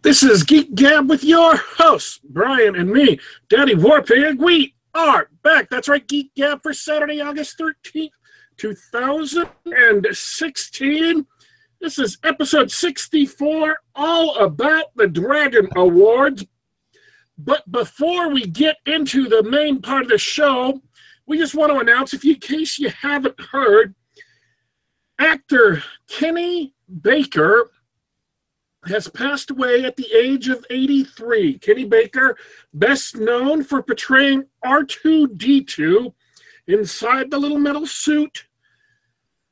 This is Geek Gab with your host, Brian, and me, Daddy Warpig. We are back. That's right, Geek Gab for Saturday, August 13th, 2016. This is episode 64, all about the Dragon Awards. But before we get into the main part of the show, we just want to announce, if you, in case you haven't heard, actor Kenny Baker has passed away at the age of 83. Kenny Baker, best known for portraying R2D2 inside the little metal suit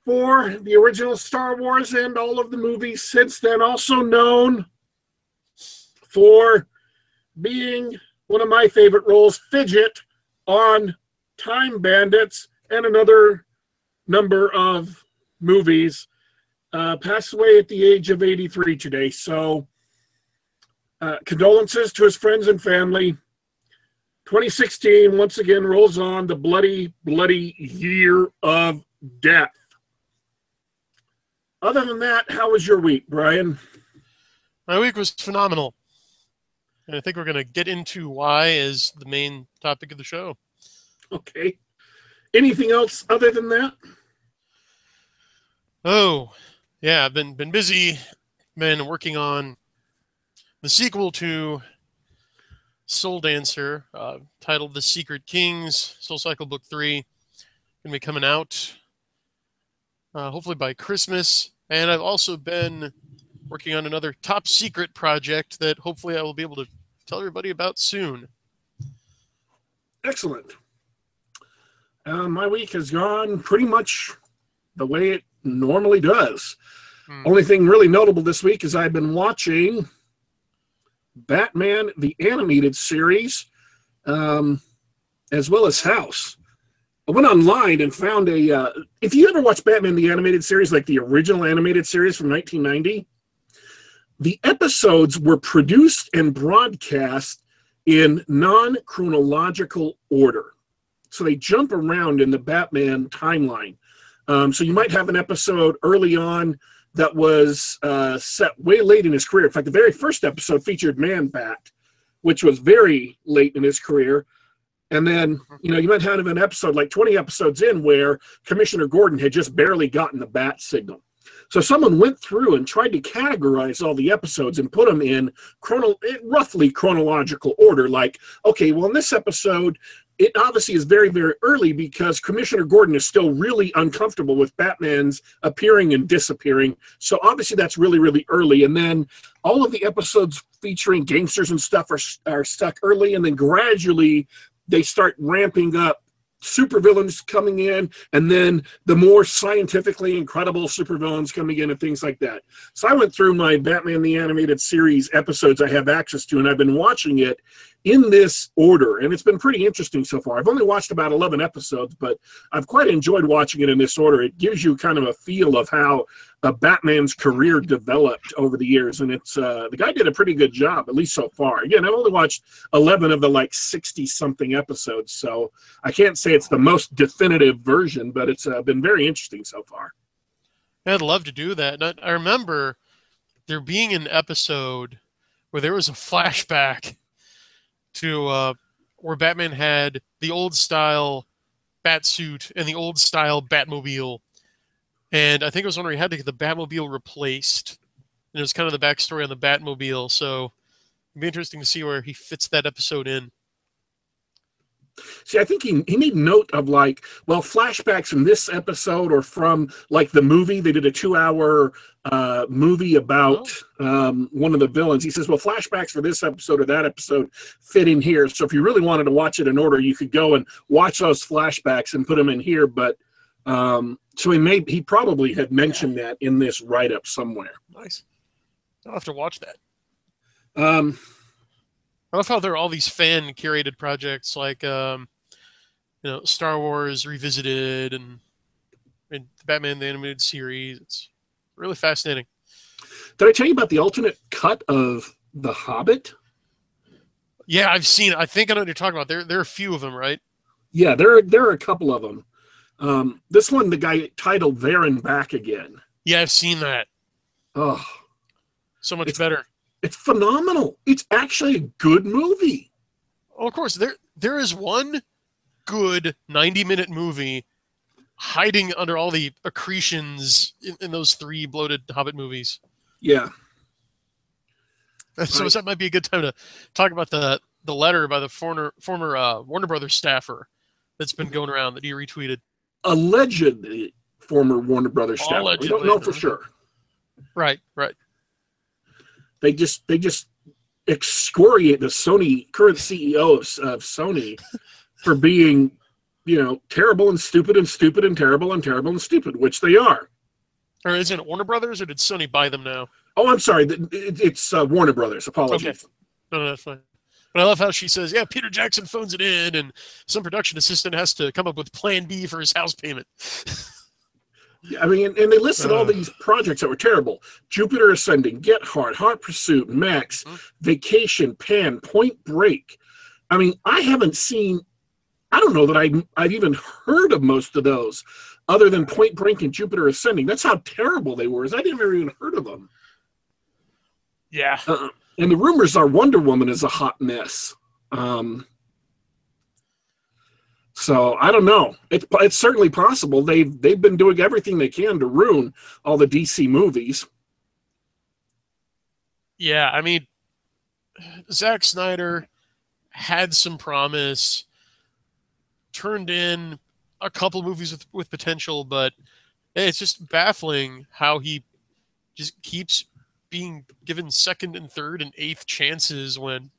for the original Star Wars and all of the movies since then, also known for being one of my favorite roles, Fidget, on Time Bandits and another number of movies uh, passed away at the age of 83 today. So, uh, condolences to his friends and family. 2016 once again rolls on the bloody, bloody year of death. Other than that, how was your week, Brian? My week was phenomenal. And I think we're going to get into why as the main topic of the show. Okay. Anything else other than that? Oh, yeah, I've been been busy, been working on the sequel to Soul Dancer, uh, titled "The Secret Kings." Soul Cycle Book Three, gonna be coming out uh, hopefully by Christmas. And I've also been working on another top secret project that hopefully I will be able to tell everybody about soon. Excellent. Uh, my week has gone pretty much the way it normally does. Hmm. Only thing really notable this week is I've been watching Batman the animated series, um, as well as House. I went online and found a. Uh, if you ever watch Batman the animated series, like the original animated series from 1990, the episodes were produced and broadcast in non chronological order. So they jump around in the Batman timeline. Um, so you might have an episode early on that was uh, set way late in his career. In fact, the very first episode featured Man Bat, which was very late in his career. And then, you know, you might have an episode like 20 episodes in where Commissioner Gordon had just barely gotten the bat signal. So someone went through and tried to categorize all the episodes and put them in chrono roughly chronological order. Like, okay, well, in this episode, it obviously is very, very early because Commissioner Gordon is still really uncomfortable with Batman's appearing and disappearing. So obviously that's really, really early. And then all of the episodes featuring gangsters and stuff are, are stuck early, and then gradually they start ramping up supervillains coming in and then the more scientifically incredible supervillains coming in and things like that. So I went through my Batman the Animated Series episodes I have access to and I've been watching it in this order and it's been pretty interesting so far. I've only watched about 11 episodes but I've quite enjoyed watching it in this order. It gives you kind of a feel of how uh, Batman's career developed over the years, and it's uh, the guy did a pretty good job, at least so far. Again, I've only watched eleven of the like sixty something episodes, so I can't say it's the most definitive version, but it's uh, been very interesting so far. I'd love to do that. I remember there being an episode where there was a flashback to uh, where Batman had the old style bat suit and the old style Batmobile and I think it was where he had to get the Batmobile replaced. And it was kind of the backstory on the Batmobile. So it'd be interesting to see where he fits that episode in. See, I think he, he made note of like, well, flashbacks from this episode or from like the movie. They did a two hour uh, movie about oh. um, one of the villains. He says, well, flashbacks for this episode or that episode fit in here. So if you really wanted to watch it in order, you could go and watch those flashbacks and put them in here. But um, so he may he probably had mentioned yeah. that in this write up somewhere. Nice. I'll have to watch that. Um, I love how there are all these fan curated projects like um, you know Star Wars Revisited and, and Batman the Animated Series. It's really fascinating. Did I tell you about the alternate cut of The Hobbit? Yeah, I've seen it. I think I know what you're talking about. There, there are a few of them, right? Yeah, there, are, there are a couple of them. Um, this one, the guy titled "There and Back Again." Yeah, I've seen that. Oh, so much better. It's phenomenal. It's actually a good movie. Well, of course, there there is one good 90 minute movie hiding under all the accretions in, in those three bloated Hobbit movies. Yeah. So Right. that might be a good time to talk about the the letter by the former former uh, Warner Brothers staffer that's been going around that he retweeted. Alleged former Warner Brothers staff. We don't know for sure. Right, right. They just they just excoriate the Sony current CEO of, of Sony for being, you know, terrible and stupid and stupid and terrible and terrible and stupid, which they are. Or is it Warner Brothers or did Sony buy them now? Oh, I'm sorry. It's uh, Warner Brothers. Apologies. No, no, that's fine. But I love how she says, "Yeah, Peter Jackson phones it in, and some production assistant has to come up with Plan B for his house payment." Yeah, I mean, and, and they listed all Uh. these projects that were terrible: Jupiter Ascending, Get Hard, Hot Pursuit, Max, Mhm. Vacation, Pan, Point Break. I mean, I haven't seen. I don't know that I I've even heard of most of those, other than Point Break and Jupiter Ascending. That's how terrible they were. Is I never even heard of them. Yeah, Uh, and the rumors are Wonder Woman is a hot mess. Um, so I don't know. It's it's certainly possible. They've they've been doing everything they can to ruin all the DC movies. yeah. I mean, Zack Snyder had some promise, turned in a couple movies with with potential, but it's just baffling how he just keeps being given second and third and eighth chances when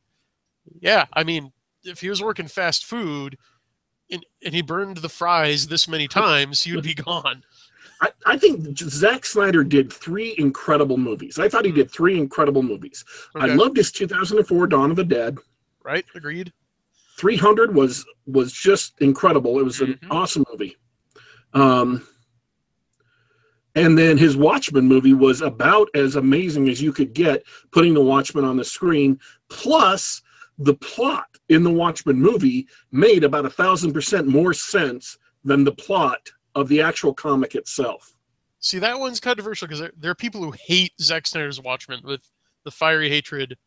yeah i mean if he was working fast food and, and he burned the fries this many times he would be gone I, I think Zack Snyder did three incredible movies. I thought he did three incredible movies. I Okay, loved his 2004 Dawn of the Dead. right agreed 300 was was just incredible. It was an Mhm. awesome movie. Um, and then his Watchmen movie was about as amazing as you could get, putting the Watchmen on the screen. Plus, the plot in the Watchmen movie made about a thousand percent more sense than the plot of the actual comic itself. see that one's controversial because there, there are people who hate Zack Snyder's Watchmen with the fiery hatred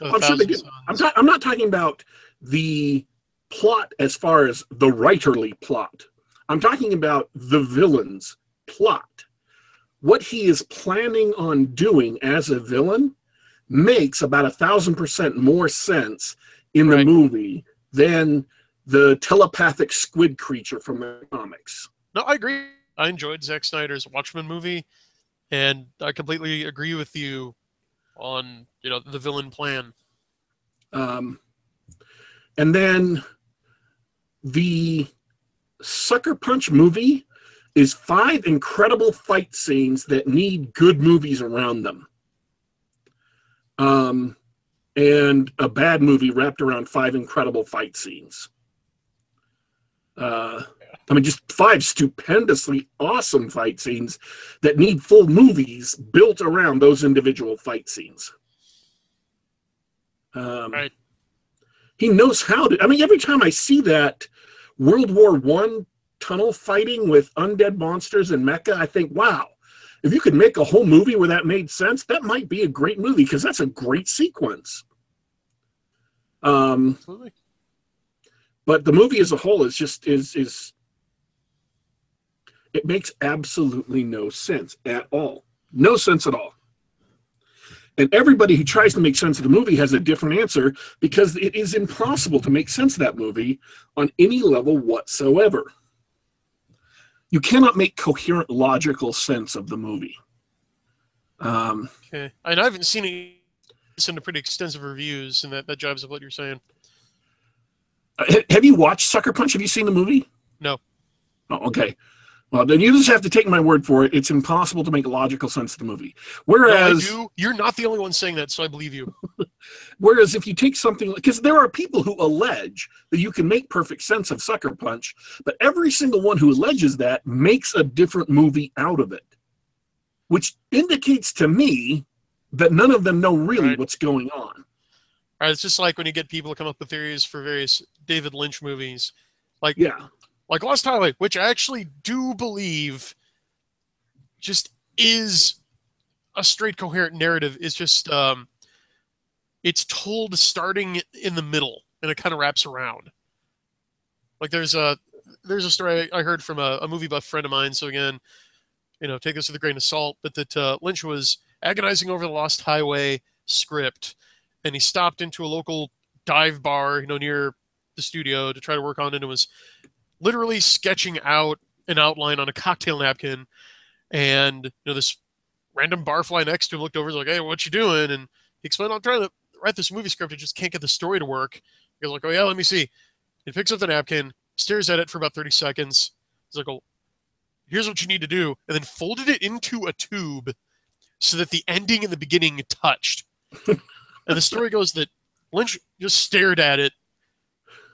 I'm sure they do. I'm, ta- I'm not talking about the plot as far as the writerly plot. I'm talking about the villain's plot. What he is planning on doing as a villain makes about a thousand percent more sense in the Right. movie than the telepathic squid creature from the comics. No, I agree. I enjoyed Zack Snyder's Watchmen movie, and I completely agree with you on you know the villain plan. Um, and then the Sucker Punch movie is five incredible fight scenes that need good movies around them. Um, and a bad movie wrapped around five incredible fight scenes. Uh, I mean, just five stupendously awesome fight scenes that need full movies built around those individual fight scenes. Um, Right. He knows how to. I mean, every time I see that World War One tunnel fighting with undead monsters and mecha, I think, wow, if you could make a whole movie where that made sense, that might be a great movie because that's a great sequence. Um, Absolutely. but the movie as a whole is just is is it makes absolutely no sense at all no sense at all and everybody who tries to make sense of the movie has a different answer because it is impossible to make sense of that movie on any level whatsoever you cannot make coherent logical sense of the movie um, Okay. And I haven't seen it. Listened to pretty extensive reviews, and that that jives with what you're saying. have you watched sucker punch have you seen the movie No. Oh, okay. Well, then you just have to take my word for it. It's impossible to make logical sense of the movie. No, Whereas, do. You're not the only one saying that, so I believe you. whereas if you take something, because there are people who allege that you can make perfect sense of Sucker Punch, but every single one who alleges that makes a different movie out of it, which indicates to me that none of them know really Right. what's going on. Right, it's just like when you get people to come up with theories for various David Lynch movies, like Yeah. Like Lost Highway, which I actually do believe just is a straight coherent narrative. Is just um, it's told starting in the middle and it kind of wraps around. Like there's a there's a story I heard from a, a movie buff friend of mine. So again, you know, take this with a grain of salt, but that uh, Lynch was agonizing over the Lost Highway script, and he stopped into a local dive bar, you know, near the studio to try to work on it, and was literally sketching out an outline on a cocktail napkin, and you know this random barfly next to him looked over, and was like, "Hey, what you doing?" And he explained, "I'm trying to write this movie script. I just can't get the story to work." He goes like, "Oh yeah, let me see." He picks up the napkin, stares at it for about 30 seconds. He's like, "Oh, here's what you need to do," and then folded it into a tube so that the ending and the beginning touched. and the story goes that Lynch just stared at it,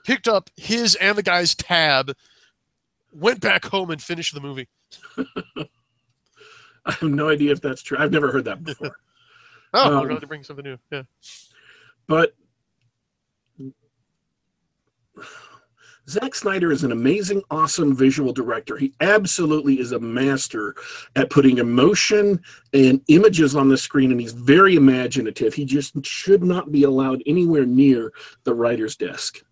picked up his and the guy's tab, went back home and finished the movie. I have no idea if that's true. I've never heard that before. oh, um, I'm going to bring something new. Yeah. But Zack Snyder is an amazing, awesome visual director. He absolutely is a master at putting emotion and images on the screen, and he's very imaginative. He just should not be allowed anywhere near the writer's desk.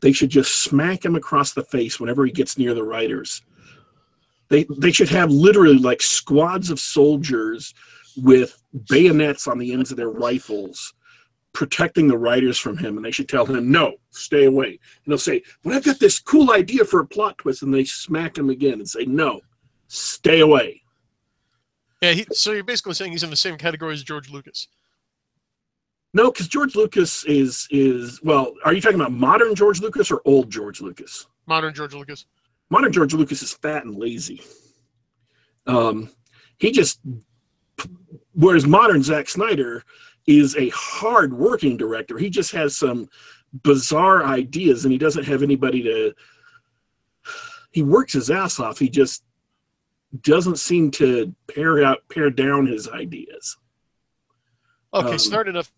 They should just smack him across the face whenever he gets near the writers. They they should have literally like squads of soldiers with bayonets on the ends of their rifles protecting the writers from him and they should tell him no stay away. And they'll say but i've got this cool idea for a plot twist and they smack him again and say no stay away. Yeah he, so you're basically saying he's in the same category as george lucas no because george lucas is is well are you talking about modern george lucas or old george lucas modern george lucas modern george lucas is fat and lazy um he just whereas modern Zack Snyder is a hard working director. He just has some bizarre ideas and he doesn't have anybody to he works his ass off. He just doesn't seem to pare out pare down his ideas. Okay, um, start enough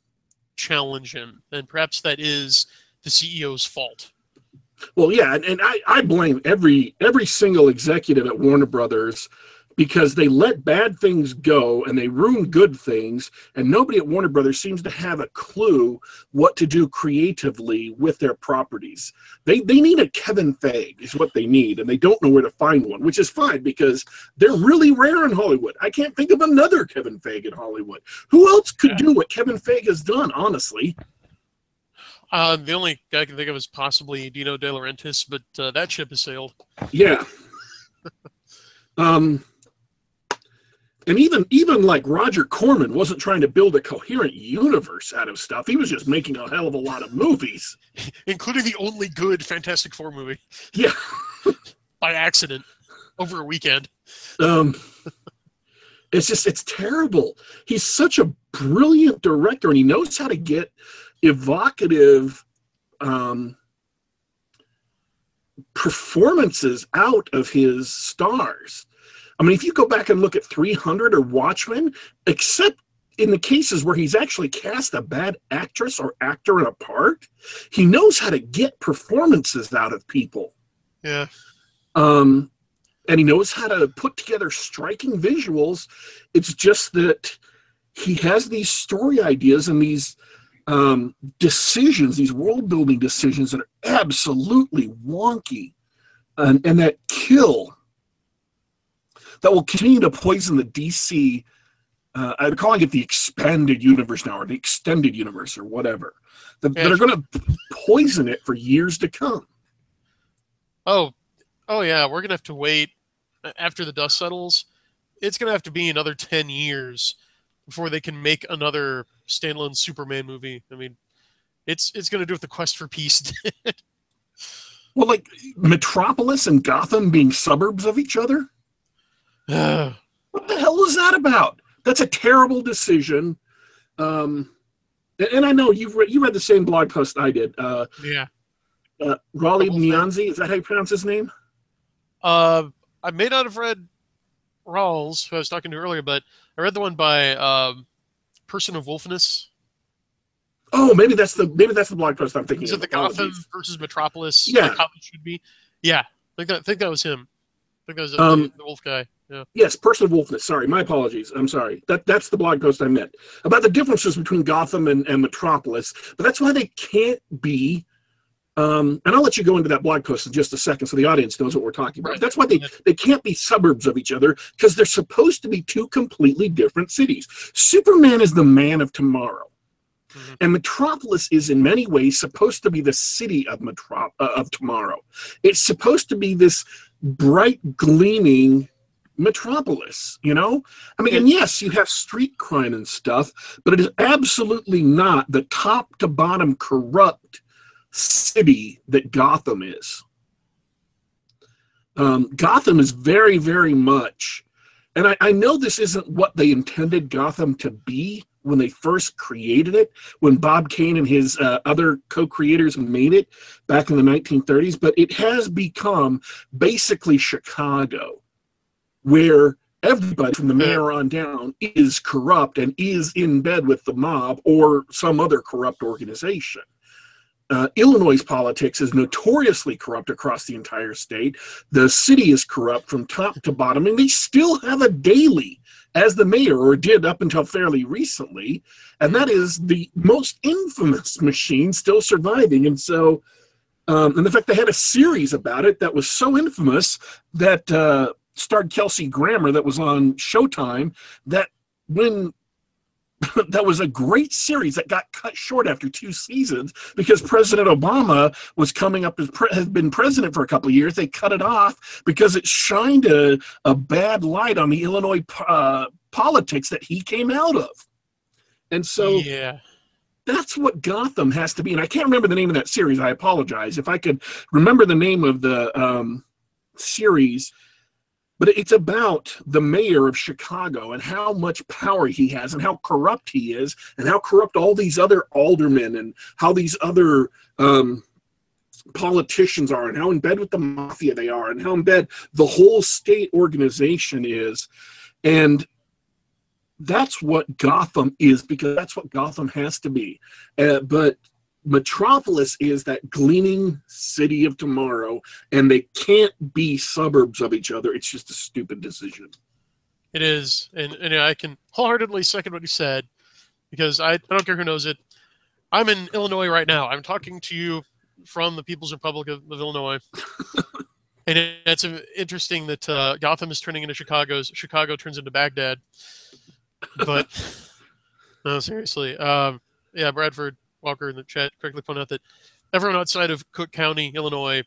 challenge him, and perhaps that is the CEO's fault. Well, yeah, and, and I, I blame every every single executive at Warner Brothers because they let bad things go and they ruin good things and nobody at warner brothers seems to have a clue what to do creatively with their properties they, they need a kevin feige is what they need and they don't know where to find one which is fine because they're really rare in hollywood i can't think of another kevin feige in hollywood who else could yeah. do what kevin feige has done honestly uh, the only guy I can think of is possibly Dino De Laurentiis, but uh, that ship has sailed. Yeah. um, and even even like Roger Corman wasn't trying to build a coherent universe out of stuff. He was just making a hell of a lot of movies, including the only good Fantastic Four movie. Yeah, by accident over a weekend. Um, it's just it's terrible. He's such a brilliant director, and he knows how to get evocative um, performances out of his stars I mean, if you go back and look at 300 or Watchmen, except in the cases where he's actually cast a bad actress or actor in a part, he knows how to get performances out of people. Yeah. Um, and he knows how to put together striking visuals. It's just that he has these story ideas and these um, decisions, these world building decisions that are absolutely wonky and, and that kill that will continue to poison the DC. Uh, I'm calling it the expanded universe now, or the extended universe, or whatever. That, yeah, that are going to poison it for years to come. Oh, oh yeah, we're going to have to wait after the dust settles. It's going to have to be another ten years before they can make another standalone Superman movie. I mean, it's it's going to do with the Quest for Peace did. well, like Metropolis and Gotham being suburbs of each other. what the hell is that about? That's a terrible decision. Um, and I know you've read, you read the same blog post I did. Uh, yeah. Uh, Raleigh Nyanzi, is that how you pronounce his name? Uh, I may not have read Rawls, who I was talking to earlier, but I read the one by um, Person of Wolfness. Oh, maybe that's the maybe that's the blog post I'm thinking. Is it the Gotham versus Metropolis? Yeah, like how it should be. Yeah, I think that I think that was him. Think was the, Um, the wolf guy. Yeah. Yes, person of wolfness. Sorry, my apologies. I'm sorry. That that's the blog post I meant about the differences between Gotham and, and Metropolis. But that's why they can't be. Um, and I'll let you go into that blog post in just a second, so the audience knows what we're talking about. Right. That's why they they can't be suburbs of each other because they're supposed to be two completely different cities. Superman is the man of tomorrow. Mhm. And Metropolis is in many ways supposed to be the city of Metro- uh, of tomorrow. It's supposed to be this bright, gleaming metropolis. You know, I mean, and yes, you have street crime and stuff, but it is absolutely not the top to bottom corrupt city that Gotham is. Um, Gotham is very, very much, and I, I know this isn't what they intended Gotham to be when they first created it, when Bob Kane and his uh, other co creators made it back in the 1930s, but it has become basically Chicago, where everybody from the mayor on down is corrupt and is in bed with the mob or some other corrupt organization. Uh, Illinois' politics is notoriously corrupt across the entire state. The city is corrupt from top to bottom, and they still have a daily as the mayor, or did up until fairly recently, and that is the most infamous machine still surviving. And so, um, and the fact they had a series about it that was so infamous that uh, starred Kelsey Grammer that was on Showtime. That when that was a great series that got cut short after two seasons because President Obama was coming up as pre- has been president for a couple of years. They cut it off because it shined a, a bad light on the Illinois uh, politics that he came out of. And so yeah. that's what Gotham has to be. And I can't remember the name of that series. I apologize. If I could remember the name of the um, series, but it's about the mayor of Chicago and how much power he has and how corrupt he is and how corrupt all these other aldermen and how these other um, politicians are and how in bed with the mafia they are and how in bed the whole state organization is. And that's what Gotham is because that's what Gotham has to be. Uh, but Metropolis is that gleaming city of tomorrow, and they can't be suburbs of each other. It's just a stupid decision. It is, and and I can wholeheartedly second what you said, because I, I don't care who knows it. I'm in Illinois right now. I'm talking to you from the People's Republic of, of Illinois, and it, it's interesting that uh, Gotham is turning into Chicago's. Chicago turns into Baghdad, but no, seriously, um, yeah, Bradford Walker in the chat correctly pointed out that everyone outside of Cook County, Illinois,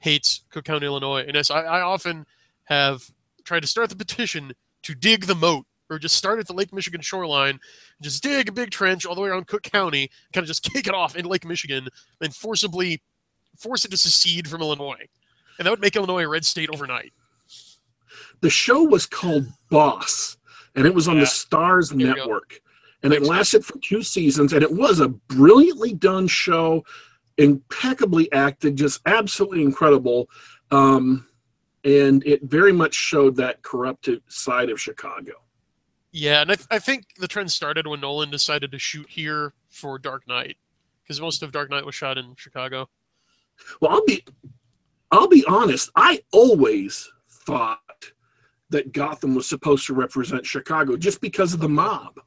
hates Cook County, Illinois, and yes, I, I often have tried to start the petition to dig the moat or just start at the Lake Michigan shoreline, just dig a big trench all the way around Cook County, kind of just kick it off in Lake Michigan, and forcibly force it to secede from Illinois. And that would make Illinois a red state overnight. The show was called Boss, and it was on Yeah. the Starz Here. Network. And it lasted for two seasons, and it was a brilliantly done show, impeccably acted, just absolutely incredible. Um, and it very much showed that corrupted side of Chicago. Yeah, and I, I think the trend started when Nolan decided to shoot here for Dark Knight, because most of Dark Knight was shot in Chicago. Well, I'll be I'll be honest, I always thought that Gotham was supposed to represent Chicago just because of the mob.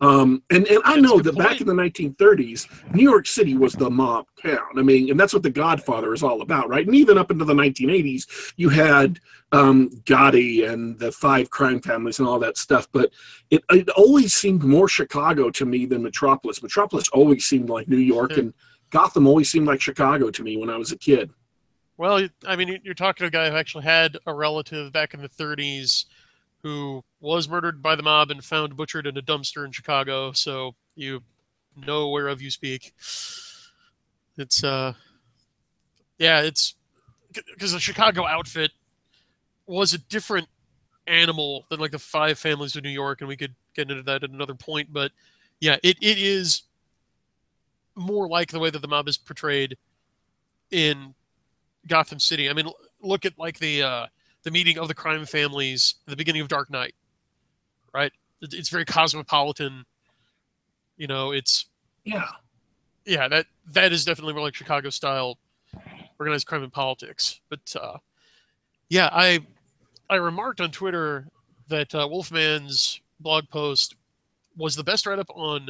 Um, and, and I That's know that back in the 1930s, New York City was the mob town. I mean, and that's what The Godfather is all about, right? And even up into the 1980s, you had um, Gotti and the five crime families and all that stuff. But it, it always seemed more Chicago to me than Metropolis. Metropolis always seemed like New York, Yeah. and Gotham always seemed like Chicago to me when I was a kid. Well, I mean, you're talking to a guy who actually had a relative back in the 30s who was murdered by the mob and found butchered in a dumpster in Chicago. So you know whereof you speak. It's uh, yeah, it's because the Chicago outfit was a different animal than like the five families of New York, and we could get into that at another point. But yeah, it, it is more like the way that the mob is portrayed in Gotham City. I mean, look at like the uh, the meeting of the crime families at the beginning of Dark Knight, right? It's very cosmopolitan. You know, it's Yeah. yeah that that is definitely more like Chicago style organized crime and politics. But uh, Yeah, I I remarked on Twitter that uh, Wolfman's blog post was the best write up on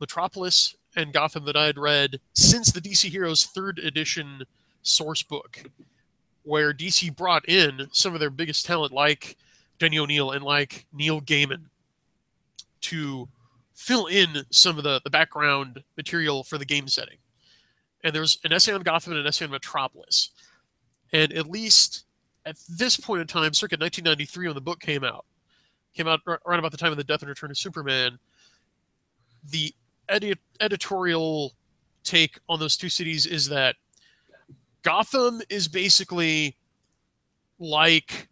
Metropolis and Gotham that I had read since the DC Heroes third edition source book, where DC brought in some of their biggest talent, like Denny O'Neil and like Neil Gaiman, to fill in some of the, the background material for the game setting. And there's an essay on Gotham and an essay on Metropolis. And at least at this point in time, circa 1993, when the book came out, came out around about the time of the death and return of Superman, the edit- editorial take on those two cities is that Gotham is basically like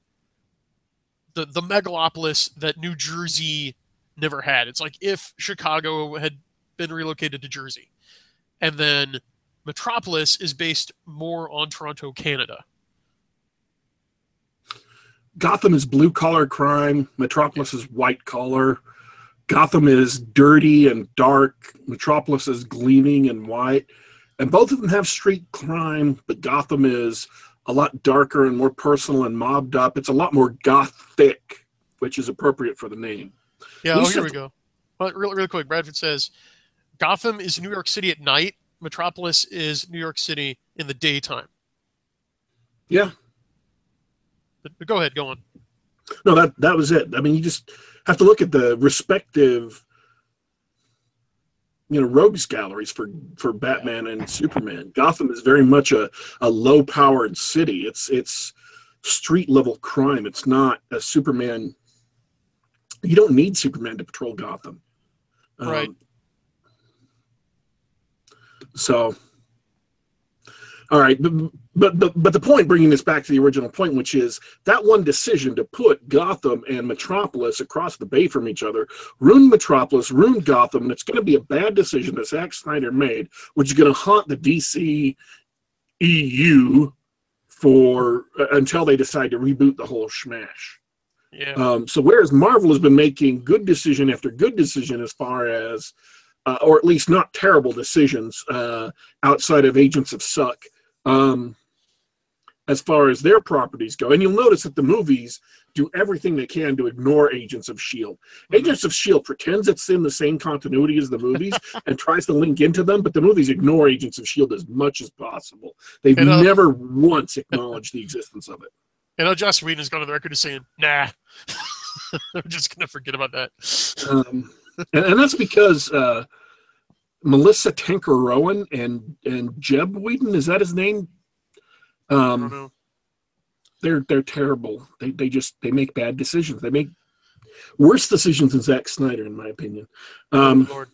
the the megalopolis that New Jersey never had. It's like if Chicago had been relocated to Jersey. And then Metropolis is based more on Toronto, Canada. Gotham is blue collar crime, Metropolis is white collar. Gotham is dirty and dark, Metropolis is gleaming and white. And both of them have street crime, but Gotham is a lot darker and more personal and mobbed up. It's a lot more gothic, which is appropriate for the name. Yeah, oh, here we go. Well, really, really quick. Bradford says Gotham is New York City at night. Metropolis is New York City in the daytime. Yeah. But, but go ahead, go on. No, that that was it. I mean, you just have to look at the respective, you know, rogues galleries for for Batman and Superman. Gotham is very much a a low powered city. It's it's street level crime. It's not a Superman you don't need Superman to patrol Gotham. Um, right. So, all right, but, but but the point, bringing this back to the original point, which is that one decision to put Gotham and Metropolis across the bay from each other, ruined Metropolis, ruined Gotham, and it's going to be a bad decision that Zack Snyder made, which is going to haunt the DC EU for uh, until they decide to reboot the whole smash. Yeah. Um, so whereas Marvel has been making good decision after good decision as far as, uh, or at least not terrible decisions uh, outside of Agents of Suck, um, as far as their properties go. And you'll notice that the movies do everything they can to ignore Agents of S.H.I.E.L.D. Mm-hmm. Agents of S.H.I.E.L.D. pretends it's in the same continuity as the movies and tries to link into them, but the movies ignore Agents of S.H.I.E.L.D. as much as possible. They've and, uh, never once acknowledged the existence of it. You know, Joss Whedon has gone on the record as saying, "Nah, I'm just gonna forget about that." Um, and, and, that's because uh, Melissa Tancharoen and and Jeb Whedon is that his name? Um, they're they're terrible. They they just they make bad decisions. They make worse decisions than Zack Snyder, in my opinion. Um, oh,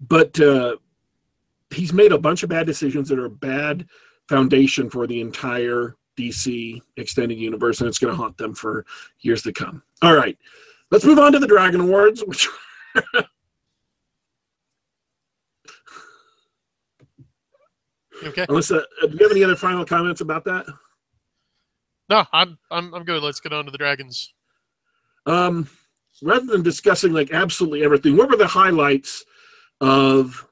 but uh, he's made a bunch of bad decisions that are a bad foundation for the entire DC extended universe, and it's going to haunt them for years to come. All right, let's move on to the Dragon Awards, which. okay. Alyssa, uh, do you have any other final comments about that? No, I'm I'm I'm good. Let's get on to the dragons. Um, rather than discussing like absolutely everything, what were the highlights of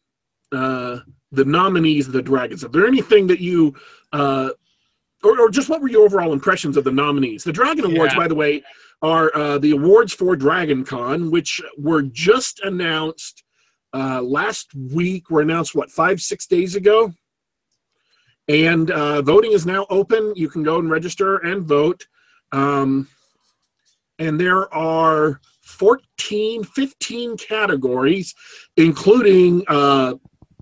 uh, the nominees of the dragons? Are there anything that you uh, or, or just what were your overall impressions of the nominees? The Dragon Awards, yeah. by the way, are uh, the awards for Dragon Con, which were just announced uh, last week. Were announced what five six days ago, and uh, voting is now open. You can go and register and vote. Um, and there are 14, 15 categories, including uh,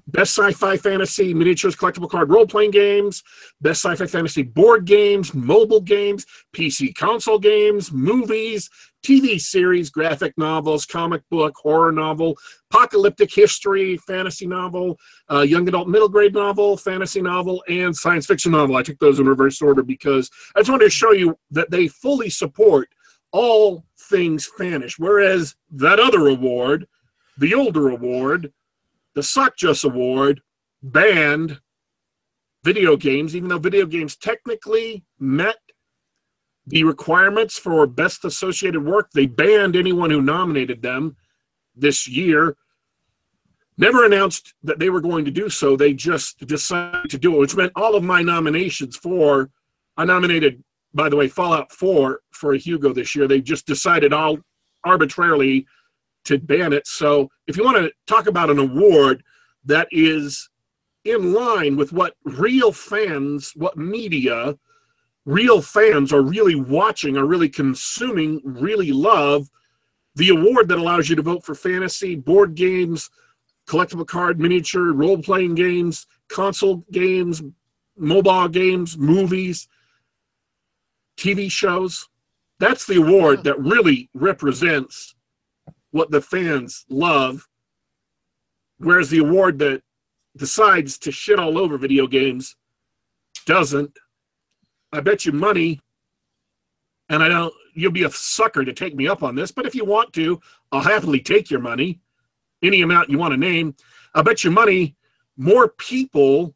Best Sci-Fi Fantasy Miniatures Collectible Card Role-Playing Games, Best Sci-Fi Fantasy Board Games, Mobile Games, PC Console Games, Movies, TV Series, Graphic Novels, Comic Book, Horror Novel, Apocalyptic History, Fantasy Novel, uh, Young Adult Middle Grade Novel, Fantasy Novel, and Science Fiction Novel. I took those in reverse order because I just wanted to show you that they fully support all things Fanish, whereas that other award, the older award, the SuckJuss Award banned video games, even though video games technically met the requirements for best associated work. They banned anyone who nominated them this year. Never announced that they were going to do so. They just decided to do it, which meant all of my nominations for I nominated by the way, Fallout 4 for a Hugo this year. They just decided all arbitrarily to ban it. So if you want to talk about an award that is in line with what real fans, what media, real fans are really watching, are really consuming, really love, the award that allows you to vote for fantasy, board games, collectible card, miniature, role playing games, console games, mobile games, movies, TV shows. That's the award that really represents what the fans love. Whereas the award that decides to shit all over video games doesn't. I bet you money, and I don't, you'll be a sucker to take me up on this, but if you want to, I'll happily take your money, any amount you want to name. I bet you money more people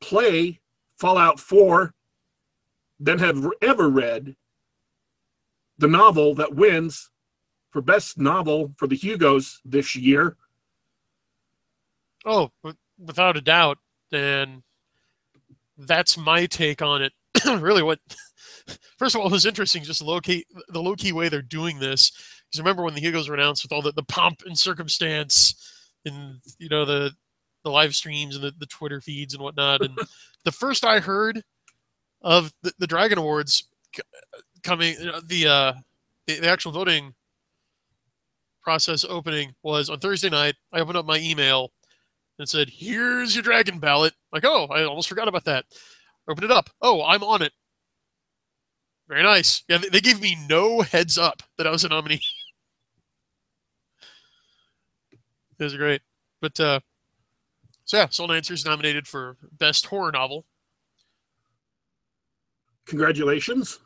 play Fallout 4 than have ever read the novel that wins for best novel for the Hugos this year. Oh, without a doubt. And that's my take on it. really, what first of all, it was interesting just key the low key way they're doing this. Because remember when the Hugos were announced with all the, the pomp and circumstance and you know the the live streams and the, the Twitter feeds and whatnot. And the first I heard of the, the Dragon Awards coming, the, uh, the the actual voting process opening was on Thursday night. I opened up my email and said, "Here's your Dragon ballot." Like, oh, I almost forgot about that. Open it up. Oh, I'm on it. Very nice. Yeah, they gave me no heads up that I was a nominee. it was great. But uh, so yeah, Soul Dancer is nominated for best horror novel. Congratulations.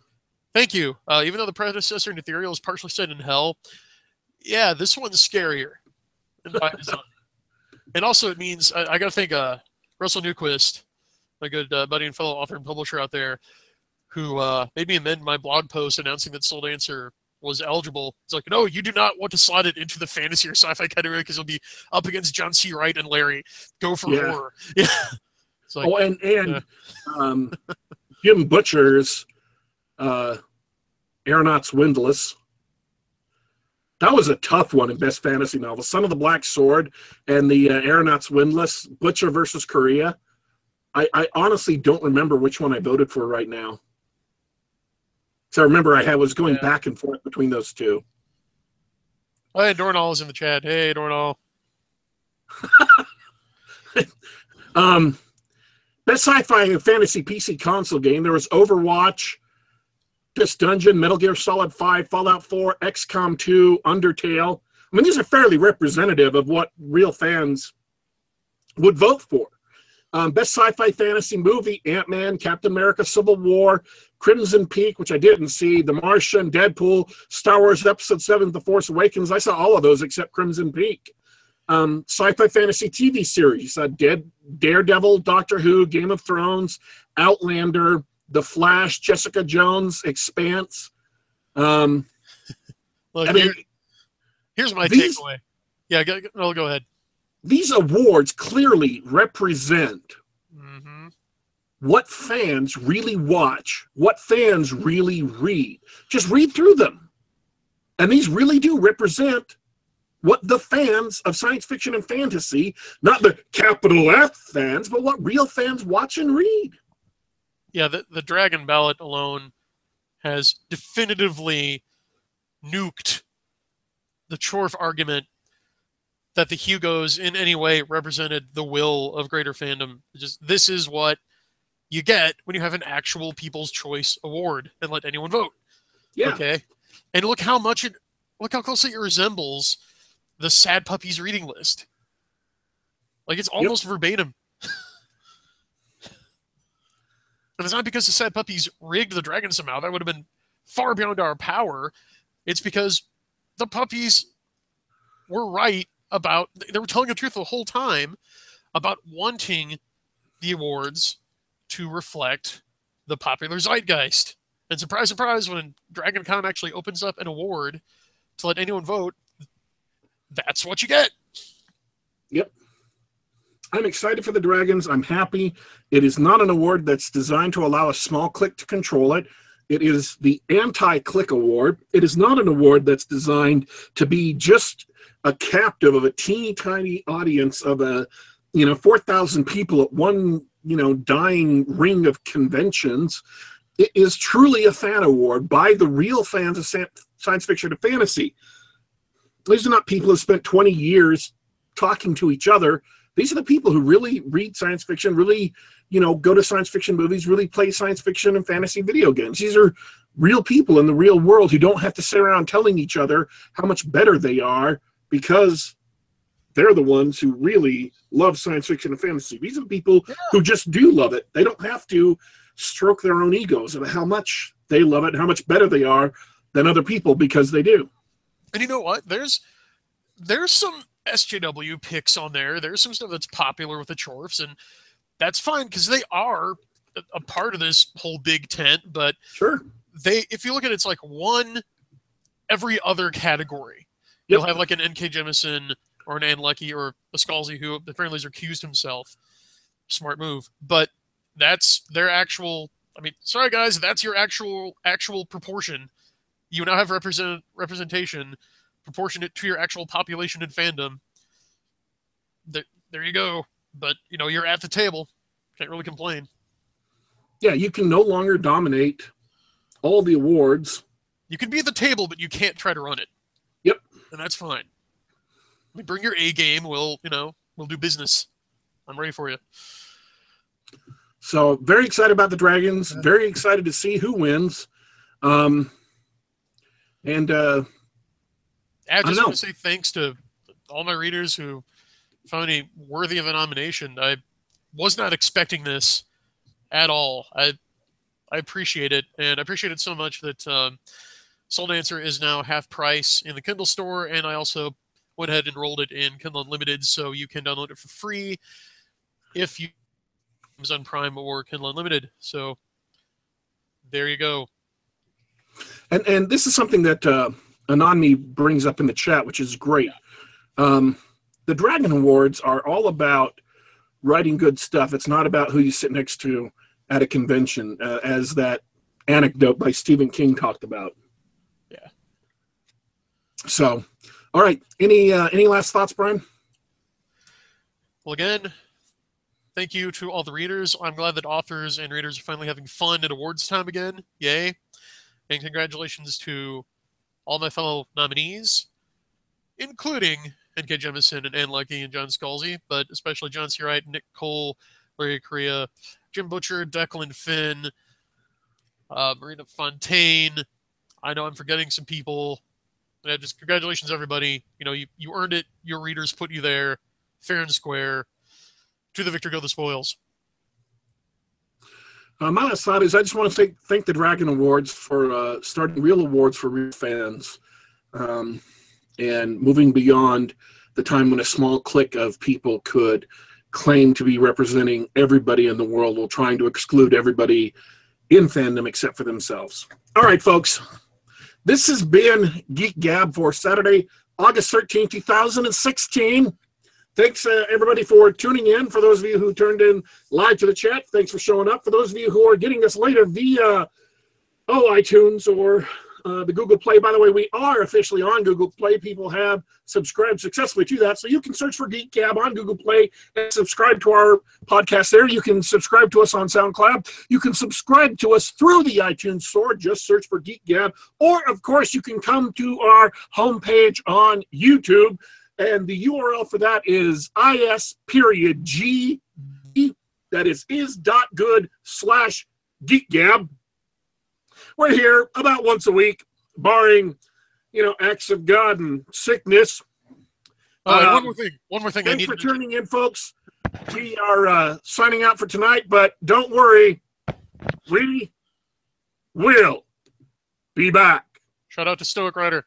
Thank you. Uh, even though the predecessor, Nethereal, is partially set in hell, yeah, this one's scarier. and also, it means I, I got to thank uh, Russell Newquist, my good uh, buddy and fellow author and publisher out there, who uh, made me amend my blog post announcing that Soul Dancer was eligible. It's like, no, you do not want to slot it into the fantasy or sci-fi category because it'll be up against John C. Wright and Larry. Go for yeah. horror. Yeah. Like, oh, and and um, Jim Butcher's uh, Aeronauts Windlass. That was a tough one in Best Fantasy Novel. Son of the Black Sword and the uh, Aeronauts Windlass, Butcher versus Correia. I, I honestly don't remember which one I voted for right now. So I remember I had, was going yeah. back and forth between those two. Oh, hey, Dornall is in the chat. Hey, Dornall. um, best sci-fi and fantasy PC console game. There was Overwatch, This Dungeon, Metal Gear Solid 5, Fallout 4, XCOM 2, Undertale. I mean, these are fairly representative of what real fans would vote for. Um, best sci-fi fantasy movie: Ant Man, Captain America: Civil War, Crimson Peak, which I didn't see, The Martian, Deadpool, Star Wars Episode Seven: The Force Awakens. I saw all of those except Crimson Peak. Um, sci-fi fantasy TV series: uh, Dead, Daredevil, Doctor Who, Game of Thrones, Outlander, The Flash, Jessica Jones, Expanse. Um, Look, I mean, here, here's my these, takeaway. Yeah, go, go, go ahead these awards clearly represent mm-hmm. what fans really watch, what fans really read. Just read through them. And these really do represent what the fans of science fiction and fantasy, not the capital F fans, but what real fans watch and read. Yeah, the, the Dragon Ballot alone has definitively nuked the Chorf argument that the Hugos in any way represented the will of greater fandom. Just this is what you get when you have an actual People's Choice Award and let anyone vote. Yeah. Okay. And look how much it look how closely it resembles the Sad Puppies reading list. Like it's almost yep. verbatim. and it's not because the Sad Puppies rigged the dragon somehow. That would have been far beyond our power. It's because the puppies were right about they were telling the truth the whole time about wanting the awards to reflect the popular zeitgeist. And surprise, surprise, when Dragon Con actually opens up an award to let anyone vote, that's what you get. Yep. I'm excited for the Dragons. I'm happy. It is not an award that's designed to allow a small clique to control it. It is the Anti Click Award. It is not an award that's designed to be just a captive of a teeny tiny audience of a, you know, 4,000 people at one, you know, dying ring of conventions. It is truly a fan award by the real fans of science fiction and fantasy. These are not people who spent 20 years talking to each other. These are the people who really read science fiction, really, you know, go to science fiction movies, really play science fiction and fantasy video games. These are real people in the real world who don't have to sit around telling each other how much better they are because they're the ones who really love science fiction and fantasy. These are the people yeah. who just do love it. They don't have to stroke their own egos about how much they love it, and how much better they are than other people because they do. And you know what? There's there's some SJW picks on there. There's some stuff that's popular with the Chorfs, and that's fine because they are a part of this whole big tent. But sure, they if you look at it, it's like one every other category. Yep. You'll have like an N.K. Jemisin or an Ann Leckie or a Scalzi who apparently has accused himself. Smart move, but that's their actual. I mean, sorry guys, that's your actual actual proportion you now have represent representation proportionate to your actual population and fandom. There, there you go. But you know, you're at the table. Can't really complain. Yeah, you can no longer dominate all the awards. You can be at the table, but you can't try to run it. Yep. And that's fine. I mean, bring your A game. We'll, you know, we'll do business. I'm ready for you. So very excited about the Dragons. Very excited to see who wins. Um, and uh, I just I want to say thanks to all my readers who found me worthy of a nomination. I was not expecting this at all. I I appreciate it, and I appreciate it so much that um, Souldancer is now half price in the Kindle store, and I also went ahead and rolled it in Kindle Unlimited, so you can download it for free if you Amazon Prime or Kindle Unlimited. So there you go. And and this is something that uh, Anonmi brings up in the chat, which is great. Um, the Dragon Awards are all about writing good stuff. It's not about who you sit next to at a convention, uh, as that anecdote by Stephen King talked about. Yeah. So, all right. Any uh, any last thoughts, Brian? Well, again, thank you to all the readers. I'm glad that authors and readers are finally having fun at awards time again. Yay! And congratulations to all my fellow nominees, including N.K. Jemisin and Ann Leckie and John Scalzi, but especially John C. Wright, Nick Cole, Larry Correia, Jim Butcher, Declan Finn, uh, Marina Fontaine. I know I'm forgetting some people. Yeah, just congratulations, everybody. You know, you, you earned it. Your readers put you there, fair and square. To the victor go the spoils. Uh, my last thought is I just want to thank, thank the Dragon Awards for uh, starting real awards for real fans um, and moving beyond the time when a small clique of people could claim to be representing everybody in the world while trying to exclude everybody in fandom except for themselves. All right, folks. This has been Geek Gab for Saturday, August 13, 2016. Thanks, uh, everybody, for tuning in. For those of you who turned in live to the chat, thanks for showing up. For those of you who are getting us later via, oh, iTunes or uh, the Google Play. By the way, we are officially on Google Play. People have subscribed successfully to that. So you can search for Geek Gab on Google Play and subscribe to our podcast there. You can subscribe to us on SoundCloud. You can subscribe to us through the iTunes Store. Just search for Geek Gab. Or, of course, you can come to our homepage on YouTube and the URL for that is is period g that is is dot good slash geekgab. We're here about once a week, barring you know acts of God and sickness. Uh, um, one more thing. One more thing. Thanks for tuning in, folks. We are uh, signing out for tonight, but don't worry, we will be back. Shout out to Stoic Rider.